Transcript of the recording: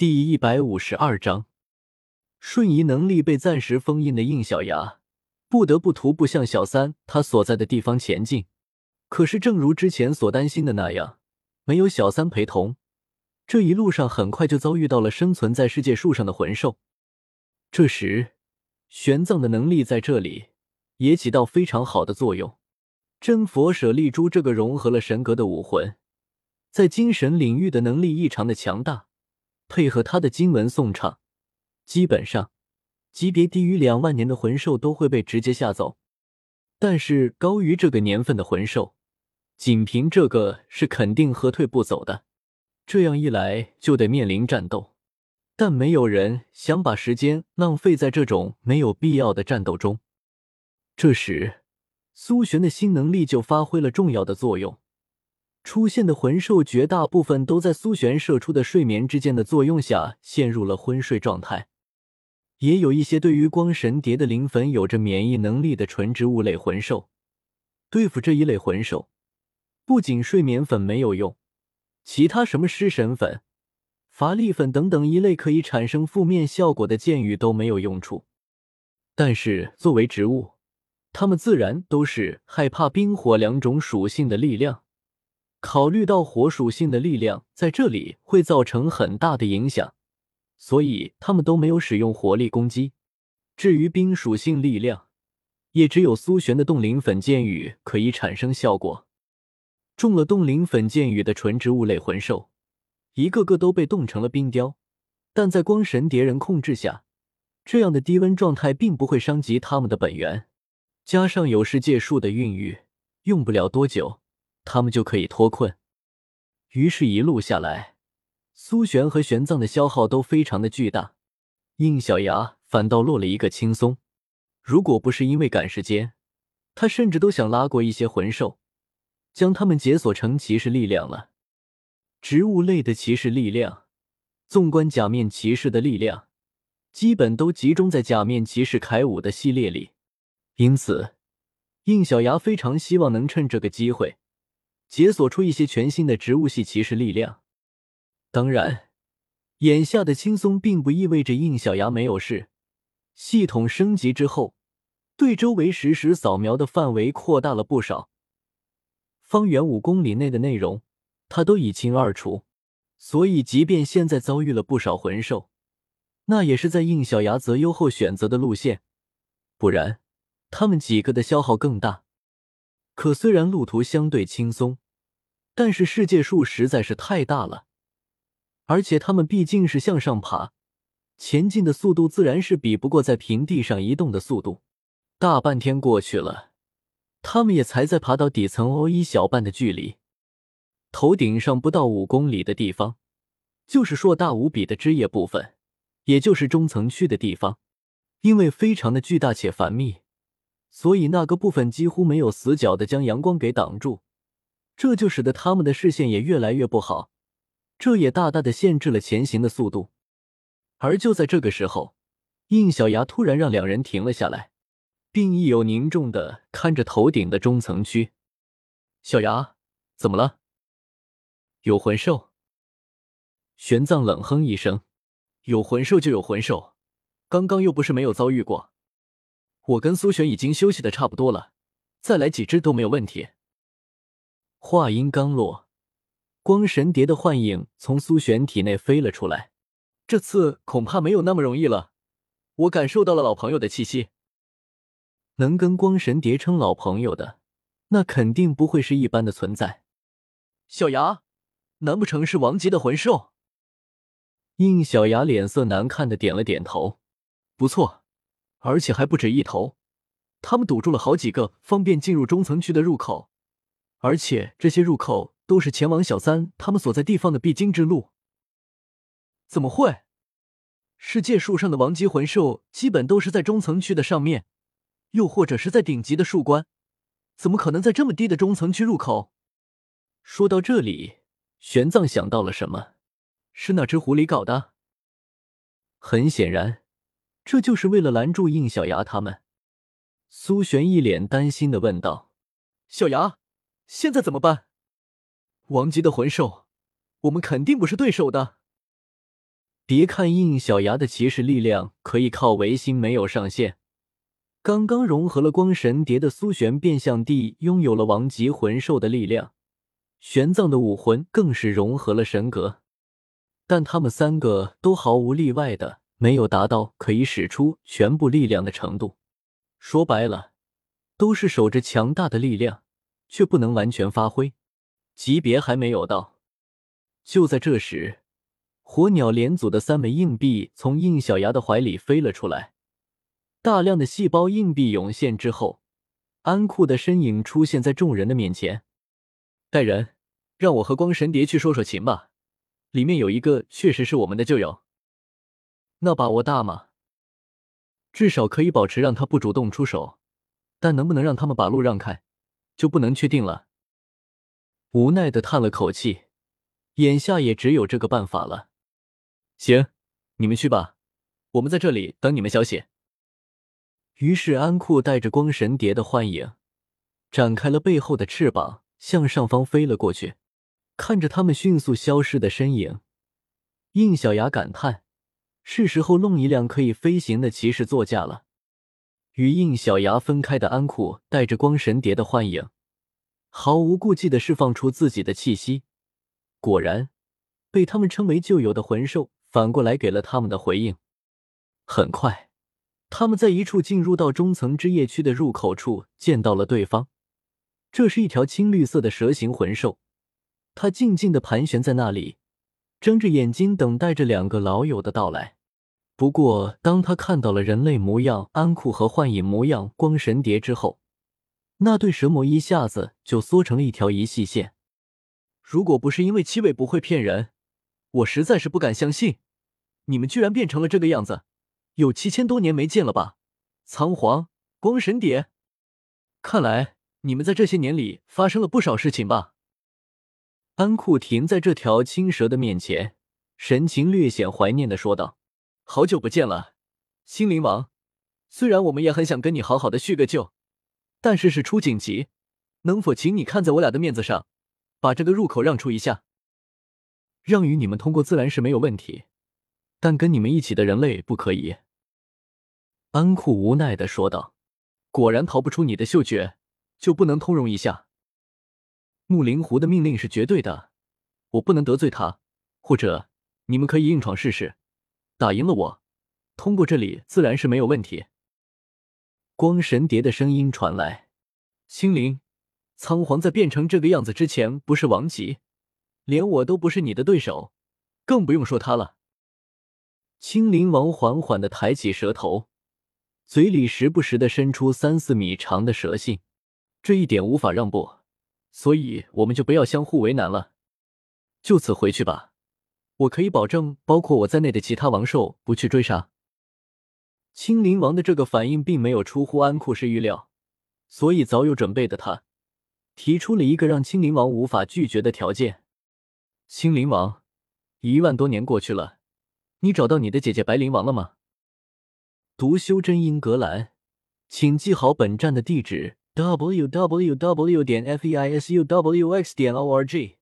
第一百五十二章，瞬移能力被暂时封印的应小牙不得不徒步向小三他所在的地方前进。可是，正如之前所担心的那样，没有小三陪同，这一路上很快就遭遇到了生存在世界树上的魂兽。这时，玄奘的能力在这里也起到非常好的作用。真佛舍利珠这个融合了神格的武魂。在精神领域的能力异常的强大，配合他的经文诵唱，基本上级别低于两万年的魂兽都会被直接吓走。但是高于这个年份的魂兽，仅凭这个是肯定喝退不走的。这样一来就得面临战斗，但没有人想把时间浪费在这种没有必要的战斗中。这时，苏璇的新能力就发挥了重要的作用。出现的魂兽绝大部分都在苏璇射出的睡眠之剑的作用下陷入了昏睡状态，也有一些对于光神蝶的灵粉有着免疫能力的纯植物类魂兽。对付这一类魂兽，不仅睡眠粉没有用，其他什么尸神粉、乏力粉等等一类可以产生负面效果的剑雨都没有用处。但是作为植物，它们自然都是害怕冰火两种属性的力量。考虑到火属性的力量在这里会造成很大的影响，所以他们都没有使用火力攻击。至于冰属性力量，也只有苏璇的冻灵粉剑雨可以产生效果。中了冻灵粉剑雨的纯植物类魂兽，一个个都被冻成了冰雕。但在光神蝶人控制下，这样的低温状态并不会伤及他们的本源，加上有世界树的孕育，用不了多久。他们就可以脱困。于是，一路下来，苏璇和玄奘的消耗都非常的巨大，应小牙反倒落了一个轻松。如果不是因为赶时间，他甚至都想拉过一些魂兽，将他们解锁成骑士力量了。植物类的骑士力量，纵观假面骑士的力量，基本都集中在假面骑士铠武的系列里，因此，应小牙非常希望能趁这个机会。解锁出一些全新的植物系骑士力量。当然，眼下的轻松并不意味着应小牙没有事。系统升级之后，对周围实时扫描的范围扩大了不少，方圆五公里内的内容他都一清二楚。所以，即便现在遭遇了不少魂兽，那也是在应小牙择优后选择的路线，不然他们几个的消耗更大。可虽然路途相对轻松，但是世界树实在是太大了，而且他们毕竟是向上爬，前进的速度自然是比不过在平地上移动的速度。大半天过去了，他们也才在爬到底层哦一小半的距离，头顶上不到五公里的地方，就是硕大无比的枝叶部分，也就是中层区的地方，因为非常的巨大且繁密。所以那个部分几乎没有死角的将阳光给挡住，这就使得他们的视线也越来越不好，这也大大的限制了前行的速度。而就在这个时候，应小牙突然让两人停了下来，并意有凝重的看着头顶的中层区。小牙，怎么了？有魂兽？玄奘冷哼一声：“有魂兽就有魂兽，刚刚又不是没有遭遇过。”我跟苏璇已经休息的差不多了，再来几只都没有问题。话音刚落，光神蝶的幻影从苏璇体内飞了出来。这次恐怕没有那么容易了，我感受到了老朋友的气息。能跟光神蝶称老朋友的，那肯定不会是一般的存在。小牙，难不成是王级的魂兽？应小牙脸色难看的点了点头。不错。而且还不止一头，他们堵住了好几个方便进入中层区的入口，而且这些入口都是前往小三他们所在地方的必经之路。怎么会？世界树上的王级魂兽基本都是在中层区的上面，又或者是在顶级的树冠，怎么可能在这么低的中层区入口？说到这里，玄奘想到了什么，是那只狐狸搞的。很显然。这就是为了拦住应小牙他们。苏璇一脸担心的问道：“小牙，现在怎么办？王级的魂兽，我们肯定不是对手的。”别看应小牙的骑士力量可以靠维心没有上限，刚刚融合了光神蝶的苏玄变相地拥有了王级魂兽的力量，玄奘的武魂更是融合了神格，但他们三个都毫无例外的没有达到可以使出全部力量的程度。说白了，都是守着强大的力量，却不能完全发挥，级别还没有到。就在这时。火鸟连组的三枚硬币从应小牙的怀里飞了出来，大量的细胞硬币涌现之后，安库的身影出现在众人的面前。带人，让我和光神蝶去说说情吧。里面有一个确实是我们的旧友，那把握大吗？至少可以保持让他不主动出手，但能不能让他们把路让开，就不能确定了。无奈的叹了口气，眼下也只有这个办法了。行，你们去吧，我们在这里等你们消息。于是安库带着光神蝶的幻影，展开了背后的翅膀，向上方飞了过去。看着他们迅速消失的身影，应小牙感叹：是时候弄一辆可以飞行的骑士座驾了。与应小牙分开的安库带着光神蝶的幻影，毫无顾忌的释放出自己的气息。果然，被他们称为旧友的魂兽。反过来给了他们的回应。很快，他们在一处进入到中层之夜区的入口处见到了对方。这是一条青绿色的蛇形魂兽，它静静的盘旋在那里，睁着眼睛等待着两个老友的到来。不过，当他看到了人类模样安库和幻影模样光神蝶之后，那对蛇魔一下子就缩成了一条一细线。如果不是因为七尾不会骗人。我实在是不敢相信，你们居然变成了这个样子，有七千多年没见了吧？仓皇光神蝶，看来你们在这些年里发生了不少事情吧？安库停在这条青蛇的面前，神情略显怀念的说道：“好久不见了，心灵王。虽然我们也很想跟你好好的叙个旧，但是事出紧急，能否请你看在我俩的面子上，把这个入口让出一下？”让与你们通过自然是没有问题，但跟你们一起的人类不可以。”安库无奈的说道。“果然逃不出你的嗅觉，就不能通融一下？木灵狐的命令是绝对的，我不能得罪他。或者你们可以硬闯试试，打赢了我，通过这里自然是没有问题。”光神蝶的声音传来：“青灵，仓皇在变成这个样子之前，不是王级。”连我都不是你的对手，更不用说他了。青灵王缓缓的抬起蛇头，嘴里时不时的伸出三四米长的蛇信，这一点无法让步，所以我们就不要相互为难了，就此回去吧。我可以保证，包括我在内的其他王兽不去追杀。青灵王的这个反应并没有出乎安库氏预料，所以早有准备的他，提出了一个让青灵王无法拒绝的条件。青灵王，一万多年过去了，你找到你的姐姐白灵王了吗？读修真英格兰，请记好本站的地址：w w w. 点 f e i s u w x. 点 o r g。